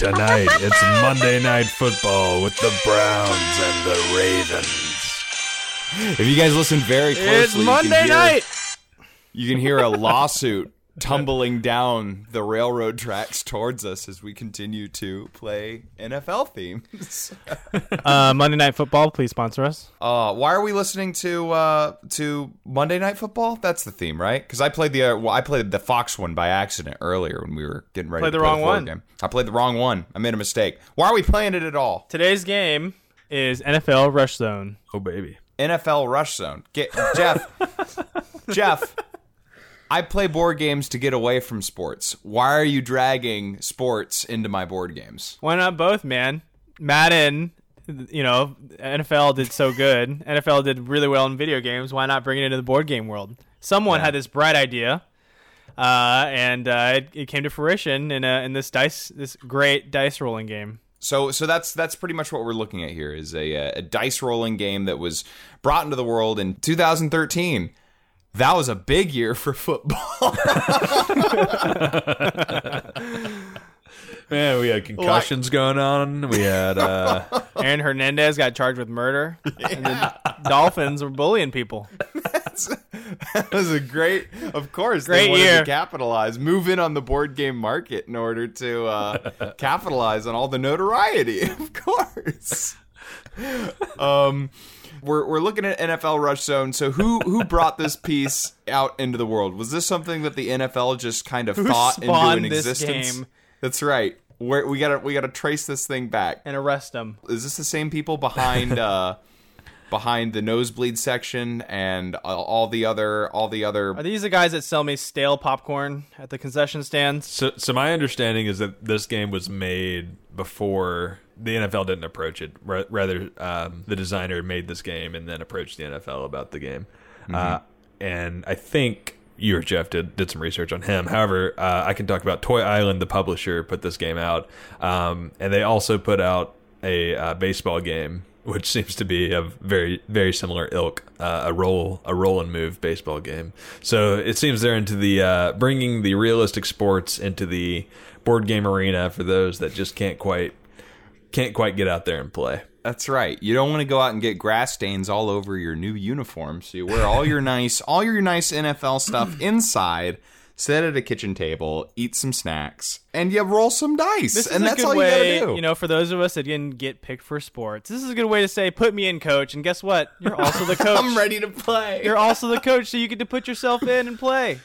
Tonight, it's Monday Night Football with the Browns and the Ravens. If you guys listen very closely, It's you can Monday hear- night. You can hear a lawsuit tumbling down the railroad tracks towards us as we continue to play NFL themes. Uh, Monday Night Football, please sponsor us. Uh, why are we listening to uh, to Monday Night Football? That's the theme, right? Because I played the uh, well, I played the Fox one by accident earlier when we were getting ready Played to the play wrong the Ford one. Game. I played the wrong one. I made a mistake. Why are we playing it at all? Today's game is NFL Rush Zone. Oh, baby. NFL Rush Zone. Get Jeff. Jeff. I play board games to get away from sports. Why are you dragging sports into my board games? Why not both, man? Madden, you know, NFL did so good. NFL did really well in video games. Why not bring it into the board game world? Someone had this bright idea, uh, and uh, it, it came to fruition in, a, in this dice, this great dice rolling game. So, so that's that's pretty much what we're looking at here is a, uh, a dice rolling game that was brought into the world in 2013. That was a big year for football. Man, we had concussions going on. We had uh, Aaron Hernandez got charged with murder, and the Dolphins were bullying people. That was a great, of course, Great they wanted year. to capitalize, move in on the board game market in order to uh, capitalize on all the notoriety. Of course. um, we're we're looking at NFL Rush Zone. So who who brought this piece out into the world? Was this something that the NFL just kind of thought into an this existence? game? That's right. Where we gotta we gotta trace this thing back. and arrest them. Is this the same people behind uh, behind the nosebleed section and all- all the other all the other Are these the guys that sell me stale popcorn at the concession stands? so, so my understanding is that this game was made before the NFL didn't approach it. Rather, um, the designer made this game and then approached the NFL about the game. Uh, and I think you or Jeff did did some research on him. However, uh, I can talk about Toy Island, the publisher, put this game out, um, and they also put out a uh, baseball game. Which seems to be a very, very similar ilk, uh, a roll, a roll and move baseball game. So it seems they're into the uh, bringing the realistic sports into the board game arena for those that just can't quite, can't quite get out there and play. That's right. You don't want to go out and get grass stains all over your new uniform. So you wear all your nice, all your nice NFL stuff inside. Sit at a kitchen table, eat some snacks, and you roll some dice. This and is that's a good all way, you gotta do. You know, for those of us that didn't get picked for sports. This is a good way to say, "Put me in, coach." And guess what? You're also the coach. I'm ready to play. You're also the coach, so you get to put yourself in and play.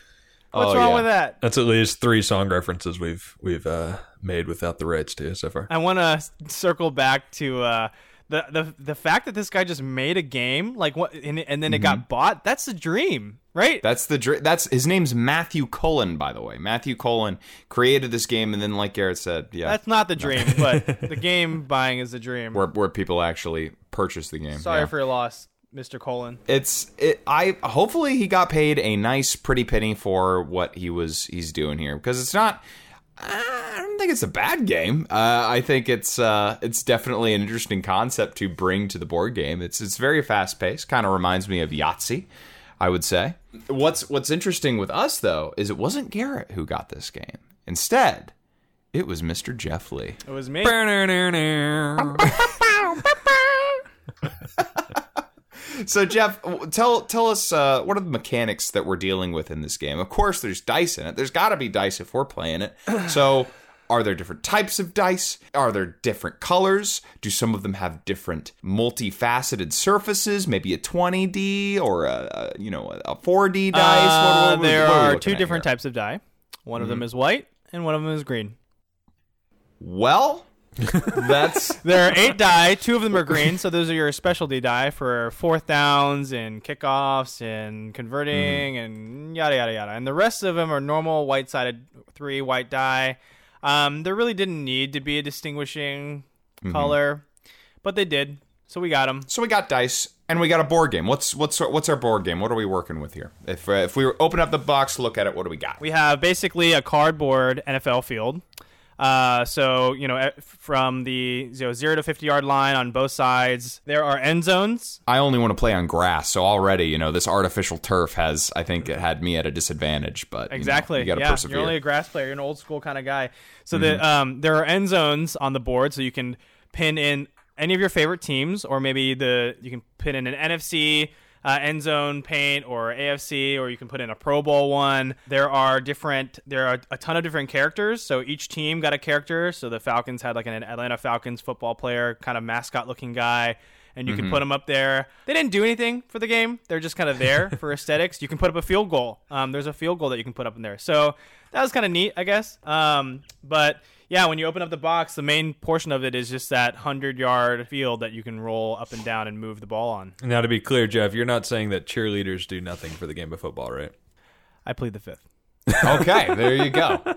What's Oh, wrong yeah. with that? That's at least three song references we've we've uh, made without the rights to so far. I want to circle back to uh, the the the fact that this guy just made a game, like what, and, and then it Mm-hmm. got bought. That's the dream, right? That's the dream that's his name's Matthew Cullen, by the way. Matthew Cullen created this game, and then, like Garrett said, yeah, That's not the dream, but the game buying is the dream. where where people actually purchase the game. Sorry yeah. for your loss, Mr. Cullen. it's it i hopefully he got paid a nice pretty penny for what he was he's doing here because it's not i don't think it's a bad game. Uh, i think it's uh, it's definitely an interesting concept to bring to the board game. It's it's very fast paced kind of reminds me of yahtzee i would say. What's what's interesting with us though is it wasn't garrett who got this game. Instead it was mr jeff lee. It was me. So Jeff, tell tell us uh, what are the mechanics that we're dealing with in this game? Of course, there's dice in it. There's got to be dice if we're playing it. So, are there different types of dice? Are there different colors? Do some of them have different multifaceted surfaces? Maybe a 20D or a, a you know a 4D dice. Uh, What- what- what- there what we are two different here? types of die. One of them is white, and one of them is green. Well, that's There are eight die. Two of them are green, so those are your specialty die for fourth downs and kickoffs and converting and yada yada yada. And the rest of them are normal white sided three white die. Um, there really didn't need to be a distinguishing color, but they did, so we got them. so we got dice. And we got a board game. What's what's our, what's our board game? What are we working with here? If uh, if we open up the box, look at it. What do we got? We have basically a cardboard NFL field. Uh, so you know, from the you know, zero to fifty yard line on both sides, there are end zones. I only want to play on grass, so already you know this artificial turf has I think it had me at a disadvantage. But you know, Exactly. you, got to yeah, persevere. you're only a grass player. You're an old school kind of guy. So the um, there are end zones on the board, so you can pin in any of your favorite teams, or maybe the you can pin in an NFC uh, end zone paint or AFC, or you can put in a Pro Bowl one. There are different. There are a ton of different characters. So each team got a character. So the Falcons had like an Atlanta Falcons football player, kind of mascot looking guy. And you can put them up there. They didn't do anything for the game. They're just kind of there for aesthetics. You can put up a field goal. Um, there's a field goal that you can put up in there. So that was kind of neat, I guess. Um, but yeah, when you open up the box, the main portion of it is just that hundred yard field that you can roll up and down and move the ball on. Now, to be clear, Jeff, you're not saying that cheerleaders do nothing for the game of football, right? I plead the fifth. okay, there you go.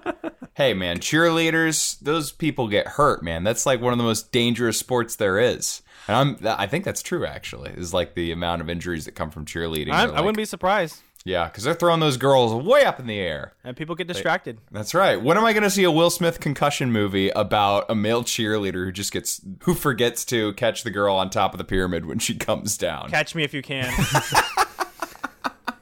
Hey man, cheerleaders, those people get hurt, man. That's like one of the most dangerous sports there is. And I'm I think that's true actually. Is like the amount of injuries that come from cheerleading. I, are I like- wouldn't be surprised. Yeah, cuz they're throwing those girls way up in the air. And people get distracted. That's right. When am I going to see a Will Smith concussion movie about a male cheerleader who just gets who forgets to catch the girl on top of the pyramid when she comes down? Catch me if you can.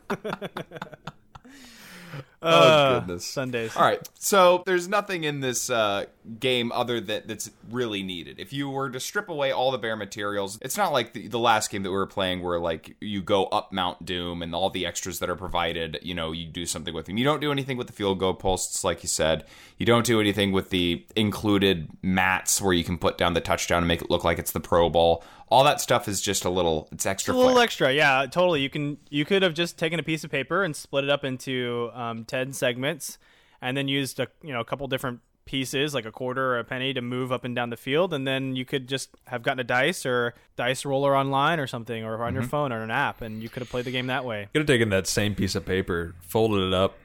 oh Uh, goodness. Sundays. All right. So there's nothing in this uh, game other than that's really needed. If you were to strip away all the bare materials, it's not like the, the last game that we were playing where like you go up Mount Doom and all the extras that are provided, you know, you do something with them. You don't do anything with the field goal posts, like you said. You don't do anything with the included mats where you can put down the touchdown and make it look like it's the Pro Bowl. All that stuff is just a little, it's extra a little flair. extra, yeah, totally. You can you could have just taken a piece of paper and split it up into um, ten segments, and then used a you know a couple different pieces, like a quarter or a penny, to move up and down the field, and then you could just have gotten a dice or dice roller online or something, or on your phone or an app, and you could have played the game that way. you Could have taken that same piece of paper, folded it up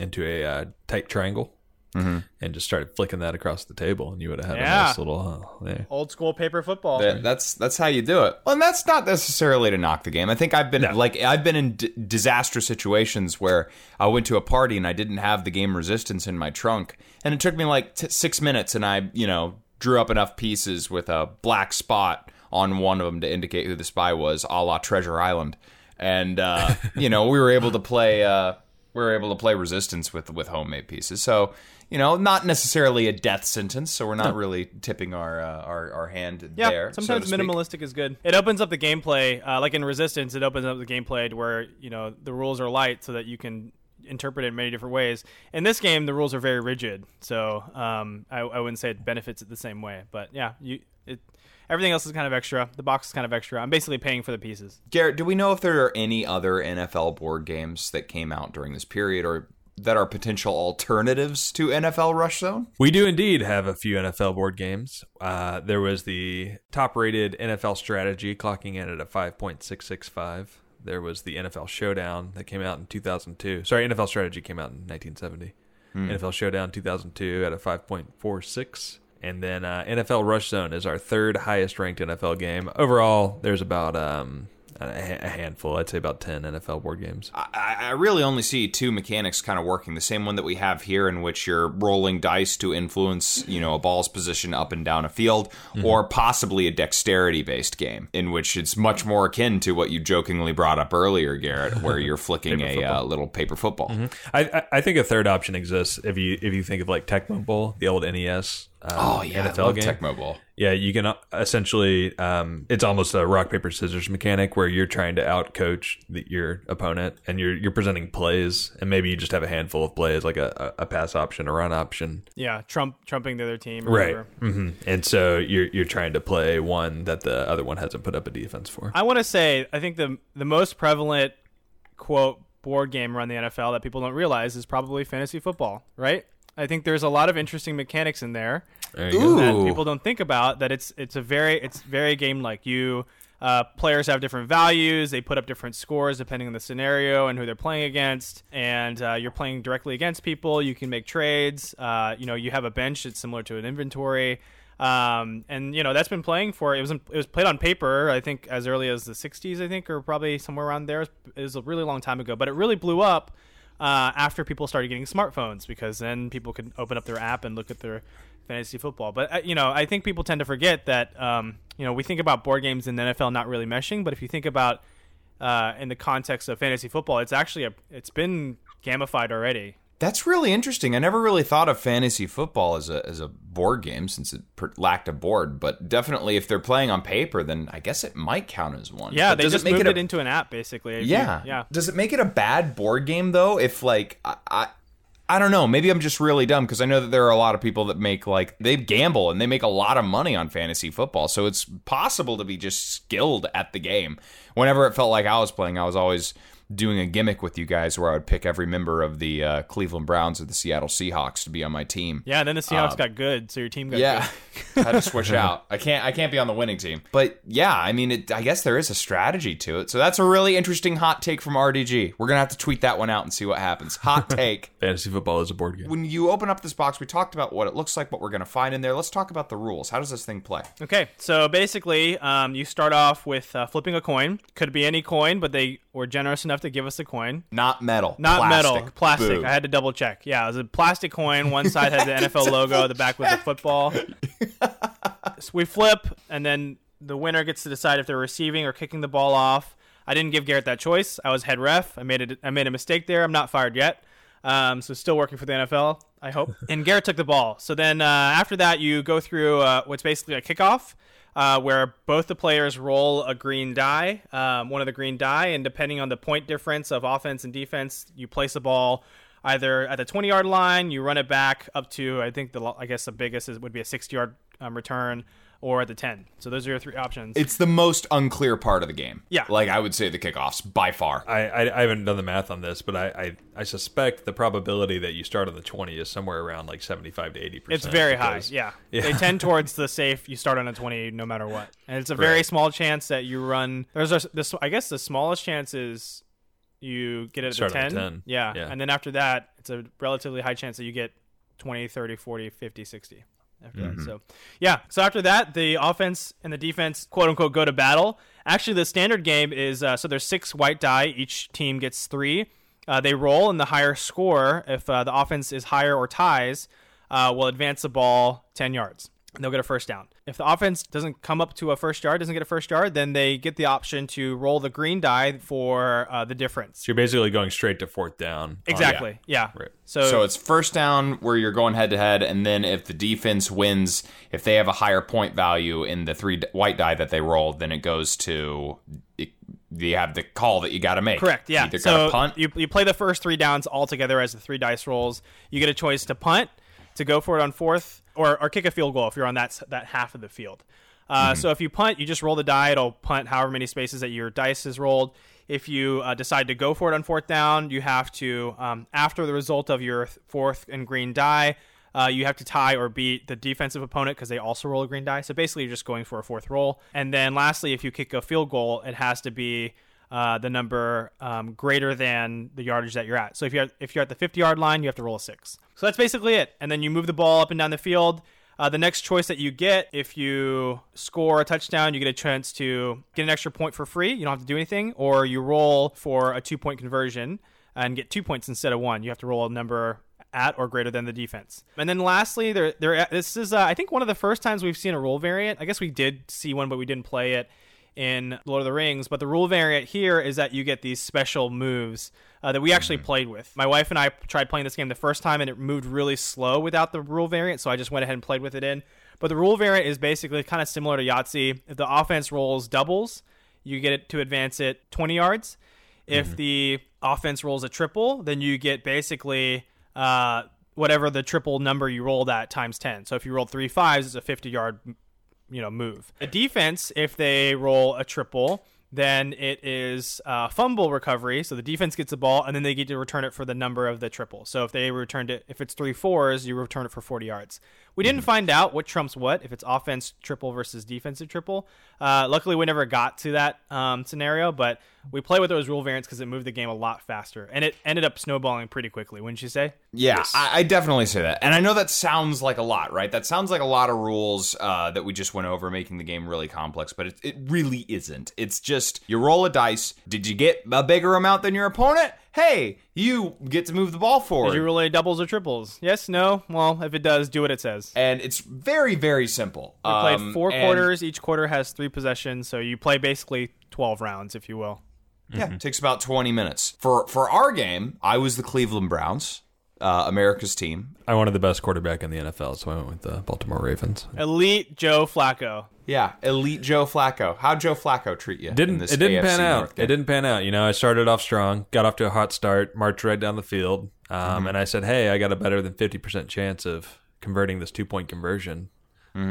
into a uh, tight triangle, and just started flicking that across the table, and you would have had Yeah. a nice little. Uh, yeah. Old school paper football. That- that's that's how you do it. Well, and that's not necessarily to knock the game. I think I've been like I've been in d- disastrous situations where I went to a party and I didn't have the game Resistance in my trunk, and it took me like t- six minutes, and I you know drew up enough pieces with a black spot on one of them to indicate who the spy was, a la Treasure Island, and uh, you know we were able to play. Uh, we were able to play Resistance with with homemade pieces. So you know, not necessarily a death sentence. So we're not really tipping our uh, our, our hand Yeah, there. so sometimes speak. minimalistic is good. It opens up the gameplay, uh, like in Resistance. It opens up the gameplay to where you know the rules are light, so that you can interpret it in many different ways. In this game, the rules are very rigid, so um, I, I wouldn't say it benefits it the same way. But yeah, you. Everything else is kind of extra. The box is kind of extra. I'm basically paying for the pieces. Garrett, do we know if there are any other NFL board games that came out during this period or that are potential alternatives to NFL Rush Zone? We do indeed have a few NFL board games. Uh, there was the top rated NFL strategy clocking in at a 5.665. There was the NFL Showdown that came out in 2002. Sorry, NFL Strategy came out in 1970. NFL Showdown 2002 at a 5.46. And then uh, NFL Rush Zone is our third highest ranked NFL game. Overall, there's about um, a handful, I'd say about 10 NFL board games. I, I really only see two mechanics kind of working. The same one that we have here, in which you're rolling dice to influence, you know, a ball's position up and down a field, or possibly a dexterity-based game, in which it's much more akin to what you jokingly brought up earlier, Garrett, where you're flicking a uh, little paper football. I, I I think a third option exists if you if you think of like Tecmo Bowl, the old NES. Um, Oh yeah, NFL I love game. Tecmo Bowl. Yeah, you can uh, essentially. Um, it's almost a rock paper scissors mechanic where you're trying to outcoach the, your opponent, and you're you're presenting plays, and maybe you just have a handful of plays, like a, a, a pass option, a run option, Yeah, Trump trumping the other team. Or whatever. hmm And so you're you're trying to play one that the other one hasn't put up a defense for. I want to say I think the the most prevalent quote board game around the NFL that people don't realize is probably fantasy football, right? I think there's a lot of interesting mechanics in there There that people don't think about. That it's it's a very it's very game like you. Uh, players have different values. They put up different scores depending on the scenario and who they're playing against. And uh, you're playing directly against people. You can make trades. Uh, you know, you have a bench. It's similar to an inventory. Um, and you know that's been playing for it was it was played on paper I think as early as the 60s I think or probably somewhere around there. It was a really long time ago, but it really blew up uh, after people started getting smartphones because then people could open up their app and look at their fantasy football. But uh, you know I think people tend to forget that um, you know we think about board games in the NFL not really meshing, but if you think about uh, in the context of fantasy football, it's actually a it's been gamified already. That's really interesting. I never really thought of fantasy football as a as a board game since it per- lacked a board, but definitely if they're playing on paper, then I guess it might count as one. Yeah, But they just make moved it, it, a, into an app basically. If you- yeah, yeah. Does it make it a bad board game though? If like I. I I don't know. Maybe I'm just really dumb because I know that there are a lot of people that make like they gamble and they make a lot of money on fantasy football. So it's possible to be just skilled at the game. Whenever it felt like I was playing, I was always doing a gimmick with you guys where I would pick every member of the uh, Cleveland Browns or the Seattle Seahawks to be on my team. Yeah, and then the Seahawks got good, so your team got Yeah, good. had to switch out. I can't. I can't be on the winning team. But yeah, I mean, it, I guess there is a strategy to it. So that's a really interesting hot take from RDG. We're gonna have to tweet that one out and see what happens. Hot take. Fantasy football is a board game. when you open up this box, we talked about what it looks like, what we're gonna find in there. Let's talk about the rules. How does this thing play? Okay, so basically, um, you start off with uh, flipping a coin. Could be any coin, but they were generous enough to give us a coin. Not metal. Not plastic. metal, plastic. Boo. I had to double check. Yeah, it was a plastic coin. One side had the NFL logo, the back was the football. so we flip, and then the winner gets to decide if they're receiving or kicking the ball off. I didn't give Garrett that choice. I was head ref. I made a, I made a mistake there. I'm not fired yet. Um, so still working for the NFL, I hope. and Garrett took the ball. So then uh, after that, you go through uh, what's basically a kickoff. Uh, where both the players roll a green die, um, one of the green die, and depending on the point difference of offense and defense, you place a ball either at the 20 yard line, you run it back up to I think the I guess the biggest is, would be a 60 yard um, return, or at the 10. So those are your three options. It's the most unclear part of the game. Yeah. Like I would say the kickoffs by far. I, I, I haven't done the math on this, but I, I, I suspect the probability that you start on the 20 is somewhere around like 75 to 80%. It's very high. Yeah. Yeah. They tend towards the safe. You start on a 20 no matter what. And it's a very Right. small chance that you run. There's a, this, I guess the smallest chance is you get it at Start the 10. the 10. Yeah. Yeah. And then after that, it's a relatively high chance that you get 20, 30, 40, 50, 60. After Mm-hmm. that. So, yeah. So after that, the offense and the defense, quote unquote, go to battle. Actually, the standard game is uh, so there's six white die. Each team gets three. Uh, they roll, and the higher score, if uh, the offense is higher or ties, uh, will advance the ball 10 yards. And they'll get a first down. If the offense doesn't come up to a first yard, doesn't get a first yard, then they get the option to roll the green die for uh, the difference. So you're basically going straight to fourth down. on- Exactly. Yeah. Right. So, So it's first down where you're going head to head, and then if the defense wins, if they have a higher point value in the three white die that they rolled, then it goes to it, you have the call that you got to make. Correct. Yeah. You so punt. You, you play the first three downs all together as the three dice rolls. You get a choice to punt, to go for it on fourth, or, or kick a field goal if you're on that that half of the field. Uh, Mm-hmm. So if you punt, you just roll the die. It'll punt however many spaces that your dice is rolled. If you uh, decide to go for it on fourth down, you have to um, after the result of your fourth and green die. Uh, you have to tie or beat the defensive opponent because they also roll a green die. So basically, you're just going for a fourth roll. And then lastly, if you kick a field goal, it has to be uh, the number um, greater than the yardage that you're at. So if you're if you're at the 50 yard line, you have to roll a six. So that's basically it. And then you move the ball up and down the field. Uh, the next choice that you get, if you score a touchdown, you get a chance to get an extra point for free. You don't have to do anything, or you roll for a two point conversion and get two points instead of one. You have to roll a number at or greater than the defense. And then lastly, there, there. This is, uh, I think, one of the first times we've seen a rule variant. I guess we did see one, but we didn't play it in Lord of the Rings. But the rule variant here is that you get these special moves uh, that we actually played with. My wife and I tried playing this game the first time, and it moved really slow without the rule variant. So I just went ahead and played with it in. But the rule variant is basically kind of similar to Yahtzee. If the offense rolls doubles, you get it to advance it 20 yards. If the offense rolls a triple, then you get basically uh, whatever the triple number you rolled at times 10. So if you rolled three fives, it's a 50 yard you know move. The defense, if they roll a triple, then it is uh, fumble recovery. So the defense gets the ball, and then they get to return it for the number of the triple. So if they returned it, if it's three fours, you return it for 40 yards. We didn't find out what trumps what, if it's offense triple versus defensive triple. Uh, luckily, we never got to that um, scenario, but we play with those rule variants because it moved the game a lot faster, and it ended up snowballing pretty quickly. Wouldn't you say? Yeah, I, I definitely say that, and I know that sounds like a lot, right? That sounds like a lot of rules uh, that we just went over, making the game really complex. But it, it really isn't. It's just you roll a dice. Did you get a bigger amount than your opponent? Hey, you get to move the ball forward. Did you roll any doubles or triples? Yes, no. Well, if it does, do what it says. and it's very, very simple. We played Um, four and- quarters. Each quarter has three possessions, so you play basically twelve rounds, if you will. Yeah, it takes about 20 minutes. For for our game, I was the Cleveland Browns, uh, America's team. I wanted the best quarterback in the NFL, so I went with the Baltimore Ravens. Elite Joe Flacco. Yeah, elite Joe Flacco. How'd Joe Flacco treat you? Didn't this it didn't AFC pan out? North It didn't pan out. You know, I started off strong, got off to a hot start, marched right down the field, um, Mm-hmm. and I said, "Hey, I got a better than fifty percent chance of converting this two point conversion,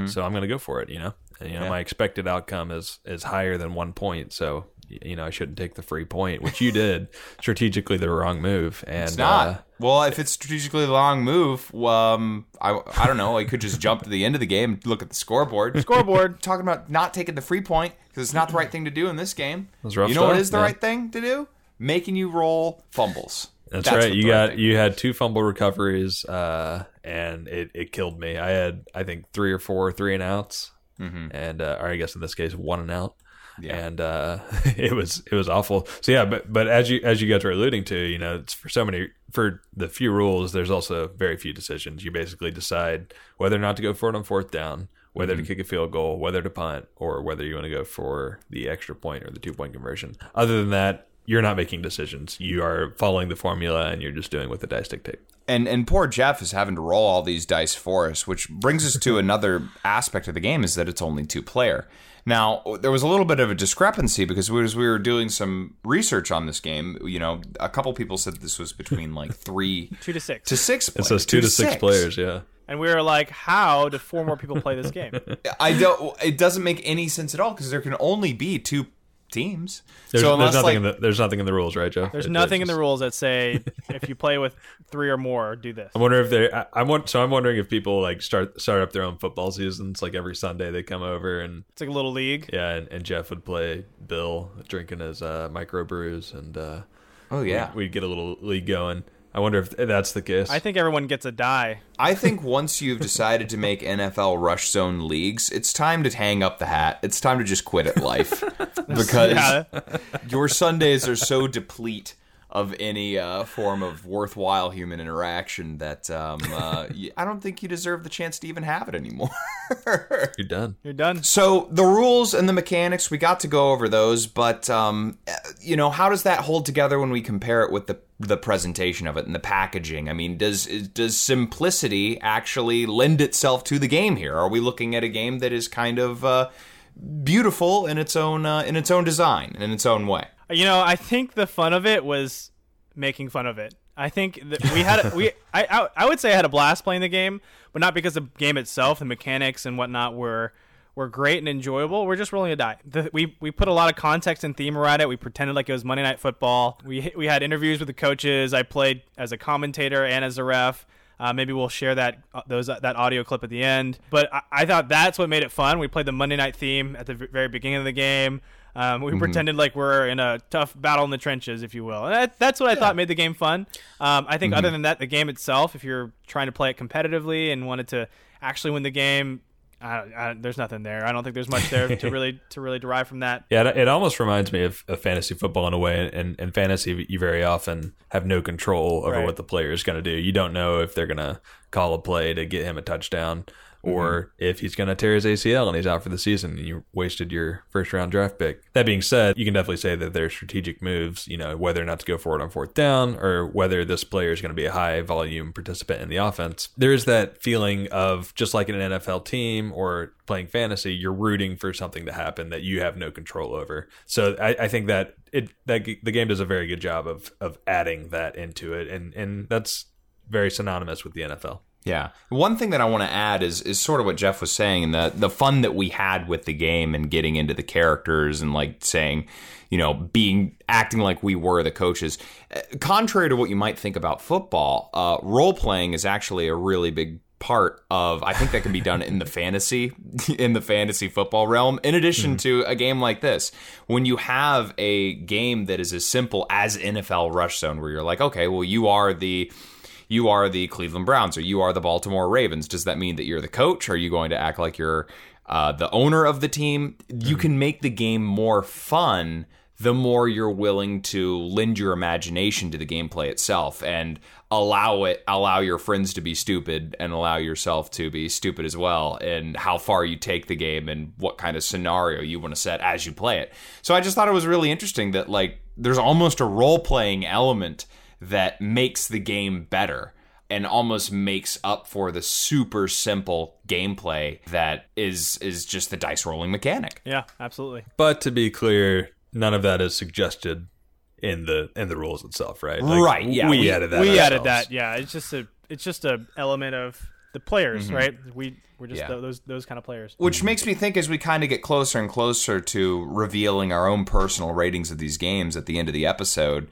so I'm going to go for it." You know, and, you know, Mm-hmm. Yeah. my expected outcome is is higher than one point, so y- you know, I shouldn't take the free point, which you did strategically the wrong move, and It's not. uh, well, if it's strategically the wrong move, um, I, I don't know. I could just jump to the end of the game and look at the scoreboard. Scoreboard. Talking about not taking the free point because it's not the right thing to do in this game. rough you know what start, is the man. right thing to do? Making you roll fumbles. That's, what right. You got thing- you had two fumble recoveries, uh, and it, it killed me. I had I think three or four three and outs, and uh, or I guess in this case one and out. Yeah. And uh, it was it was awful. So yeah, but but as you as you guys were alluding to, you know, it's for so many for the few rules. There's also very few decisions. You basically decide whether or not to go for it on fourth down, whether Mm-hmm. to kick a field goal, whether to punt, or whether you want to go for the extra point or the two point conversion. Other than that, you're not making decisions. You are following the formula, and you're just doing what the dice dictate. And and poor Jeff is having to roll all these dice for us, which brings us to another aspect of the game is that it's only two player. Now there was a little bit of a discrepancy because as we were doing some research on this game, you know, a couple people said this was between like three Two to six. to six. Players. It says two to six, players. Yeah. and we were like, how do four more people play this game? I don't. It doesn't make any sense at all because there can only be two teams. There's, so there's nothing like in the there's nothing in the rules, right, Joe? There's It- nothing in the rules that say if you play with three or more, do this. I wonder if they. I, I'm won- so I'm wondering if people like start start up their own football seasons. Like every Sunday they come over and It's like a little league. yeah, and, and Jeff would play Bill drinking his uh, micro brews, and uh, oh yeah, we'd get a little league going. I wonder if that's the case. I think everyone gets a die. I think once you've decided to make NFL rush zone leagues, it's time to hang up the hat. It's time to just quit at life because Yeah. your Sundays are so deplete of any uh, form of worthwhile human interaction that um, uh, y- I don't think you deserve the chance to even have it anymore. You're done. You're done. So the rules and the mechanics, we got to go over those, but um, uh, you know, how does that hold together when we compare it with the the presentation of it and the packaging? I mean, does does simplicity actually lend itself to the game here? Are we looking at a game that is kind of uh, beautiful in its own uh, in its own design in its own way? You know, I think the fun of it was making fun of it. I think we had we I, I I would say I had a blast playing the game, but not because the game itself, the mechanics and whatnot were were great and enjoyable. We're just rolling a die. The, we we put a lot of context and theme around it. We pretended like it was Monday Night Football. We we had interviews with the coaches. I played as a commentator and as a ref. Uh, maybe we'll share that uh, those that audio clip at the end. But I, I thought that's what made it fun. We played the Monday night theme at the very beginning of the game. Um, we pretended like we're in a tough battle in the trenches, if you will. And that, that's what I thought made the game fun. Um, I think other than that, the game itself, if you're trying to play it competitively and wanted to actually win the game, I, I, there's nothing there. I don't think there's much there to really to really derive from that. Yeah, it, almost reminds me of, of fantasy football in a way. And in fantasy, you very often have no control over Right. what the player is going to do. You don't know if they're going to call a play to get him a touchdown, or mm-hmm. if he's going to tear his ACL and he's out for the season, and you wasted your first round draft pick. That being said, you can definitely say that they're strategic moves. You know, whether or not to go for it on fourth down, or whether this player is going to be a high volume participant in the offense. There is that feeling of just like in an NFL team or playing fantasy, you're rooting for something to happen that you have no control over. So I, I think that it that the game does a very good job of of adding that into it, and and that's very synonymous with the NFL. Yeah. One thing that I want to add is is sort of what Jeff was saying, and the the fun that we had with the game and getting into the characters and like saying, you know, being acting like we were the coaches. Uh, Contrary to what you might think about football, uh, role playing is actually a really big part of I think that can be done in the fantasy in the fantasy football realm in addition to a game like this when you have a game that is as simple as NFL Rush Zone where you're like okay well you are the you are the Cleveland Browns or you are the Baltimore Ravens. Does that mean that you're the coach? Are you going to act like you're uh, the owner of the team? You can make the game more fun the more you're willing to lend your imagination to the gameplay itself and allow it allow your friends to be stupid and allow yourself to be stupid as well and how far you take the game and what kind of scenario you want to set as you play it. So I just thought it was really interesting that like there's almost a role playing element that makes the game better and almost makes up for the super simple gameplay that is is just the dice rolling mechanic. Yeah, absolutely. But to be clear, none of that is suggested in the in the rules itself, right? Right, yeah, we, we- added that. we added that. Yeah, it's just a it's just a element of the players, right? We we're just Mm-hmm. Yeah. tho- those those kind of players. Which makes me think as we kind of get closer and closer to revealing our own personal ratings of these games at the end of the episode,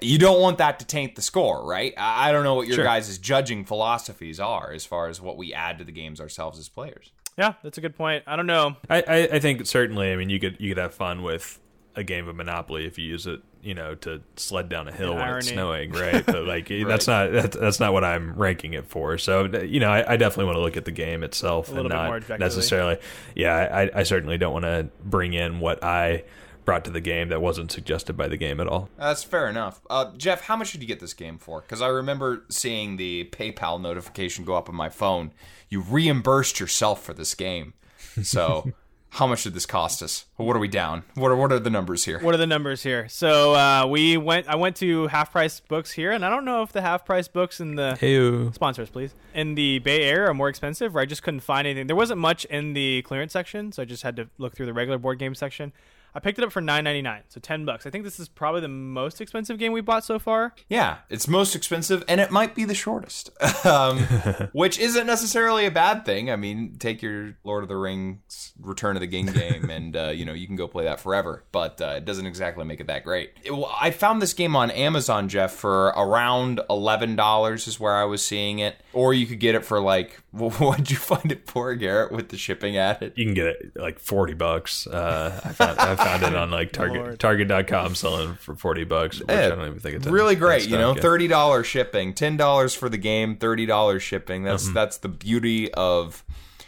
you don't want that to taint the score, right? I I don't know what your Sure. guys' judging philosophies are as far as what we add to the games ourselves as players. Yeah, that's a good point. I don't know. I, I, I think certainly. I mean, you could you could have fun with a game of Monopoly if you use it, you know, to sled down a hill when it's snowing, right? But like that's not that's, that's not what I'm ranking it for. So you know, I, I definitely want to look at the game itself little and bit more not necessarily. Yeah, I, I certainly don't want to bring in what I brought to the game that wasn't suggested by the game at all. That's fair enough. Uh, Jeff, how much did you get this game for? Because I remember seeing the PayPal notification go up on my phone. You reimbursed yourself for this game. So, how much did this cost us? What are we down? What are what are the numbers here? What are the numbers here? So uh, we went. I went to half price books here, and I don't know if the half price books in the Hey, sponsors, please, in the Bay Area are more expensive. Or I just couldn't find anything. There wasn't much in the clearance section, so I just had to look through the regular board game section. I picked it up for nine ninety nine, so ten bucks. I think this is probably the most expensive game we bought so far. Yeah, it's most expensive and it might be the shortest, um, which isn't necessarily a bad thing. I mean, take your Lord of the Rings Return of the King game and, uh, you know, you can go play that forever, but uh, it doesn't exactly make it that great. It- well, I found this game on Amazon, Jeff, for around $11 is where I was seeing it. Or you could get it for like, what'd you find it for, Garrett, with the shipping added? you can get it like 40 bucks. Uh, I found I found it on like Target Lord. Target.com selling for 40 bucks. Which I don't even think it's really in great. You know, thirty dollars shipping, ten dollars for the game, thirty dollars shipping. That's that's the beauty of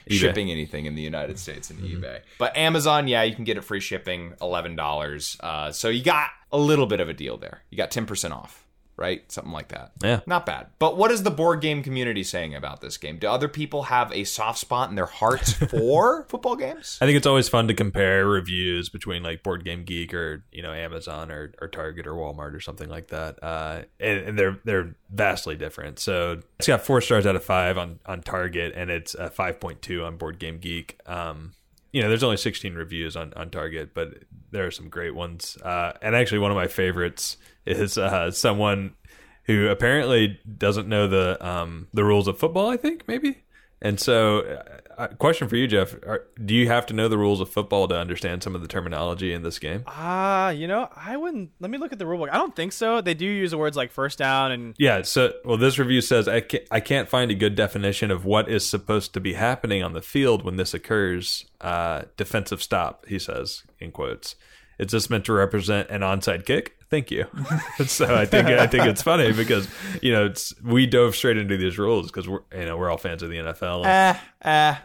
shipping anything in the United States and eBay. But Amazon, yeah, you can get it free shipping, eleven dollars. Uh, so you got a little bit of a deal there. You got ten percent off, right? Something like that. Yeah. Not bad. But what is the board game community saying about this game? Do other people have a soft spot in their hearts for football games? I think it's always fun to compare reviews between like Board Game Geek or you know Amazon or, or Target or Walmart or something like that, uh, and, and they're they're vastly different. So it's got four stars out of five on on Target, and it's a five point two on Board Game Geek. Um, you know, there's only 16 reviews on, on Target, but there are some great ones. Uh, and actually, one of my favorites is uh, someone who apparently doesn't know the um, the rules of football. I think maybe. And so, uh, question for you, Jeff: are, Do you have to know the rules of football to understand some of the terminology in this game? Ah, you know, I wouldn't. Let me look at the rulebook. I don't think so. They do use the words like first down and Yeah. So, well, this review says I can't, I can't find a good definition of what is supposed to be happening on the field when this occurs. Uh, defensive stop, he says in quotes. Is just meant to represent an onside kick? Thank you. so I think I think it's funny because you know it's we dove straight into these rules because we're you know we're all fans of the NFL. Eh, eh.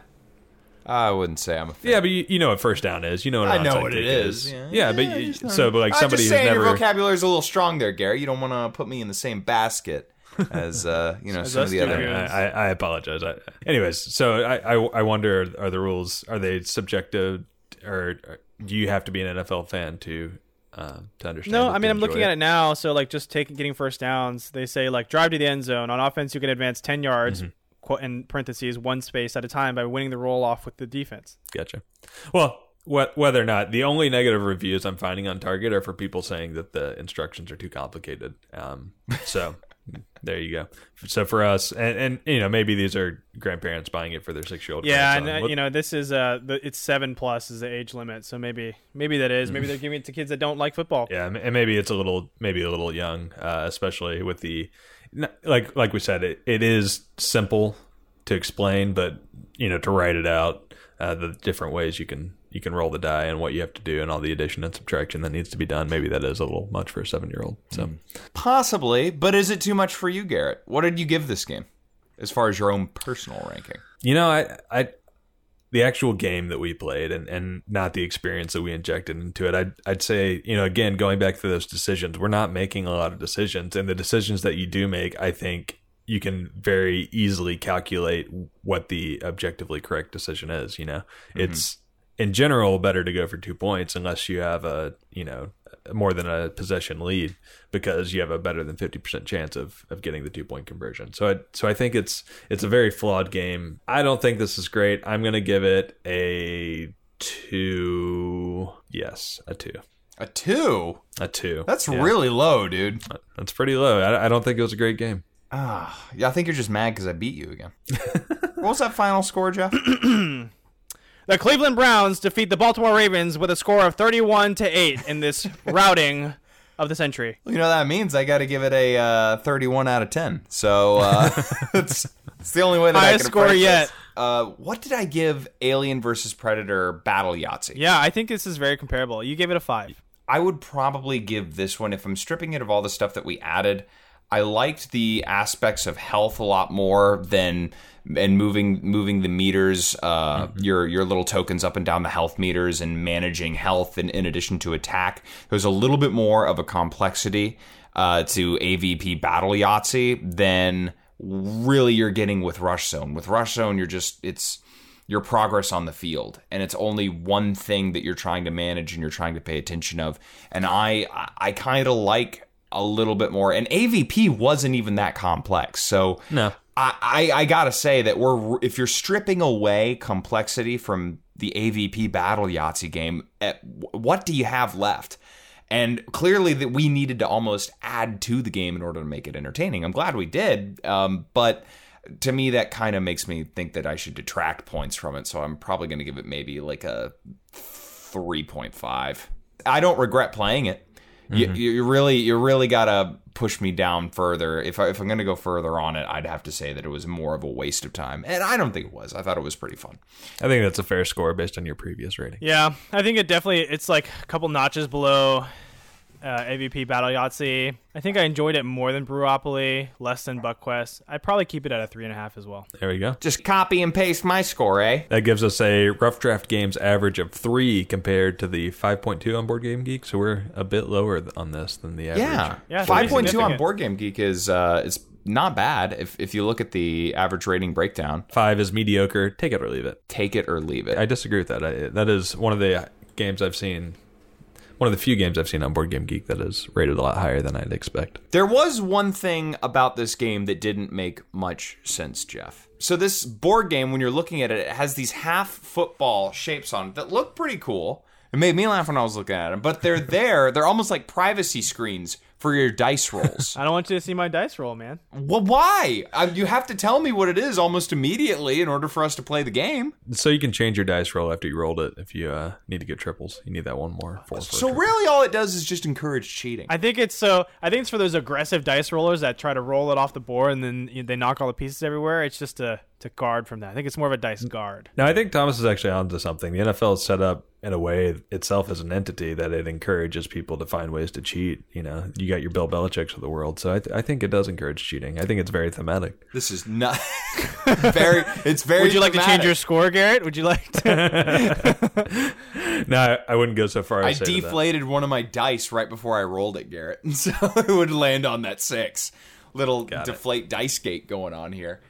I wouldn't say I'm a fan. yeah, but you, you know what first down is. You know what I know what it is. is. Yeah. Yeah, but you, so but like I'm somebody just who's saying never your vocabulary is a little strong there, Gary. You don't want to put me in the same basket as uh, you know As some of the other. do. I, I, I apologize. I, anyways, so I, I I wonder are the rules are they subjective or, or do you have to be an NFL fan to uh, to understand? No, it, I mean I'm looking enjoy at it now. So like just taking getting first downs, they say like drive to the end zone. On offense, you can advance ten yards, Mm-hmm. qu- in parentheses, one space at a time by winning the roll off with the defense. Gotcha. Well, wh- whether or not the only negative reviews I'm finding on Target are for people saying that the instructions are too complicated. Um, so there you go. So for us, and, and you know maybe these are grandparents buying it for their six year old. Yeah, and uh, you know this is uh the, it's seven plus is the age limit. So maybe maybe that is maybe they're giving it to kids that don't like football. Yeah, and maybe it's a little maybe a little young, uh, especially with the like like we said, it, it is simple to explain, but you know, to write it out, uh, the different ways you can you can roll the die and what you have to do and all the addition and subtraction that needs to be done. Maybe that is a little much for a seven year old. So hmm. Possibly, but is it too much for you, Garrett? What did you give this game as far as your own personal ranking? you know, I I the actual game that we played and, and not the experience that we injected into it. I'd I'd say, you know, again, going back to those decisions, we're not making a lot of decisions. And the decisions that you do make, I think you can very easily calculate what the objectively correct decision is, you know. Mm-hmm. It's in general better to go for two points unless you have a you know more than a possession lead because you have a better than 50% chance of, of getting the two point conversion so I, so I think it's it's a very flawed game I don't think this is great I'm gonna give it a two yes a two A two? a two That's Yeah. really low, dude. that's pretty low I, I don't think it was a great game Ah, yeah, I think you're just mad because I beat you again. what was that final score, Jeff? The Cleveland Browns defeat the Baltimore Ravens with a score of 31 to 8 in this routing of the century. You know what that means I got to give it a uh, 31 out of 10. So uh, it's, it's the only way that I can score yet. Uh, what did I give Alien versus Predator Battle Yahtzee? Yeah, I think this is very comparable. You gave it a 5. I would probably give this one if I'm stripping it of all the stuff that we added. I liked the aspects of health a lot more than and moving moving the meters, uh, your your little tokens up and down the health meters and managing health in, in addition to attack. There's a little bit more of a complexity uh, to AVP Battle Yahtzee than really you're getting with Rush Zone. With Rush Zone, you're just it's your progress on the field and it's only one thing that you're trying to manage and you're trying to pay attention of and i i kind of like a little bit more and avp wasn't even that complex so No. I, I i gotta say that we're if you're stripping away complexity from the avp battle yahtzee game eh, what do you have left and clearly that we needed to almost add to the game in order to make it entertaining i'm glad we did um, but to me that kind of makes me think that I should detract points from it. So I'm probably going to give it maybe like a 3.5. I don't regret playing it. Mm-hmm. You, you really, you really gotta push me down further. If I, if I'm gonna go further on it, I'd have to say that it was more of a waste of time, and I don't think it was. I thought it was pretty fun. I think that's a fair score based on your previous rating Yeah, I think it definitely it's like a couple notches below uh, AVP Battle Yahtzee. I think I enjoyed it more than Brewopoly, less than BuckQuest. I'd probably keep it at a three and a half as well. there we go Just copy and paste my score, eh? That gives us a rough draft games average of three compared to the 5.2 on Board Game Geek. So we're a bit lower on this than the average. Yeah, Yeah, five pretty point two on. Board Game Geek is uh, is not bad. If if you look at the average rating breakdown, Five is mediocre. Take it or leave it. take it or leave it. I disagree with that. I, that is one of the games I've seen, one of the few games I've seen on Board Game Geek that is rated a lot higher than I'd expect. There was one thing about this game that didn't make much sense, Jeff. So this board game, when you're looking at it, it has these half football shapes on it that look pretty cool. It made me laugh when I was looking at them, but they're there. They're almost like privacy screens for your dice rolls. I don't want you to see my dice roll, man. well, why? Uh, you have to tell me what it is almost immediately in order for us to play the game. So you can change your dice roll after you rolled it if you uh, need to get triples. You need that one more. For, for So triple. really, all it does is just encourage cheating. I think it's so. I think it's for those aggressive dice rollers that try to roll it off the board and then you- they knock all the pieces everywhere. It's just to to guard from that. I think it's more of a dice guard. Now I think Thomas is actually onto something. The NFL is set up in a way itself as an entity that it encourages people to find ways to cheat. You know, you got your Bill Belichick's of the world, so I, th- I think it does encourage cheating. I think it's very thematic. This is not very. It's very. Would you like to change your score, Garrett? Would you like to? No, I, I wouldn't go so far. I as to that. deflated one of my dice right before I rolled it, Garrett, so it would land on that six. Little Got it. deflate dice gate going on here.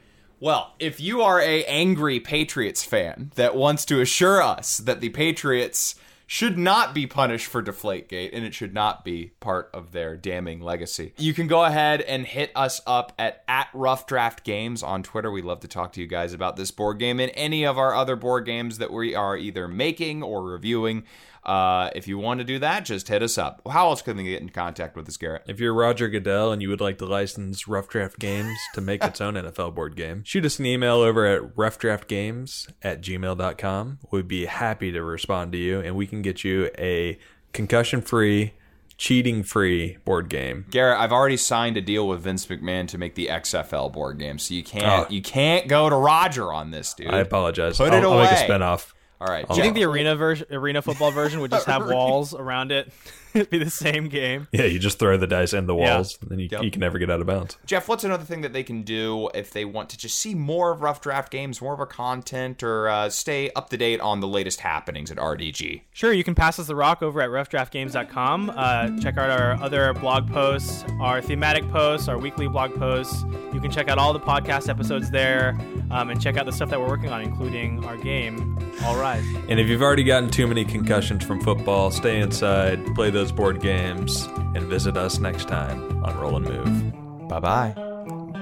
Well, if you are a angry Patriots fan that wants to assure us that the Patriots should not be punished for Deflategate and it should not be part of their damning legacy. You can go ahead and hit us up at, at Rough Draft Games on Twitter. We'd love to talk to you guys about this board game and any of our other board games that we are either making or reviewing. Uh, if you want to do that, just hit us up. How else can they get in contact with us, Garrett? If you're Roger Goodell and you would like to license Rough Draft Games to make its own NFL board game, shoot us an email over at roughdraftgames at gmail.com. We'd be happy to respond to you, and we can get you a concussion free cheating free board game. Garrett, I've already signed a deal with Vince McMahon to make the XFL board game, so you can't Oh. you can't go to Roger on this, dude. I apologize. Put I'll, it I'll make a away. spinoff. All right, Do you think the arena version, arena football version, would just have walls around it? It'd be the same game. Yeah, you just throw the dice in the Yeah. walls, and then you, Yep. you can never get out of bounds. Jeff, what's another thing that they can do if they want to just see more of rough draft games, more of our content, or uh, stay up to date on the latest happenings at RDG? Sure, you can pass us the rock over at roughdraftgames.com. Uh, check out our other blog posts, our thematic posts, our weekly blog posts. You can check out all the podcast episodes there um, and check out the stuff that we're working on, including our game, All Rise. And if you've already gotten too many concussions from football, stay inside, play those board games, and visit us next time on Roll and Move. Bye bye.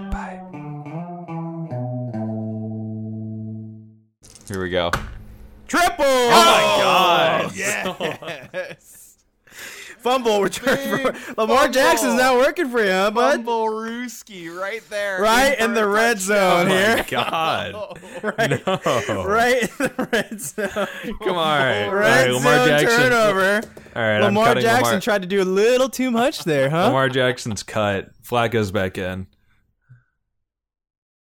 Bye. Here we go. Triple! Oh my God! Yes! Fumble return for Lamar Jackson's not working for you, huh, bud? Rooski right there. Right in the red zone oh here. God. right, No. right in the red zone. Come on. All right, Red Lamar zone Jackson. turnover. All right, I'm Lamar Jackson Lamar, tried to do a little too much there, huh? Lamar Jackson's cut. Flacco's back in.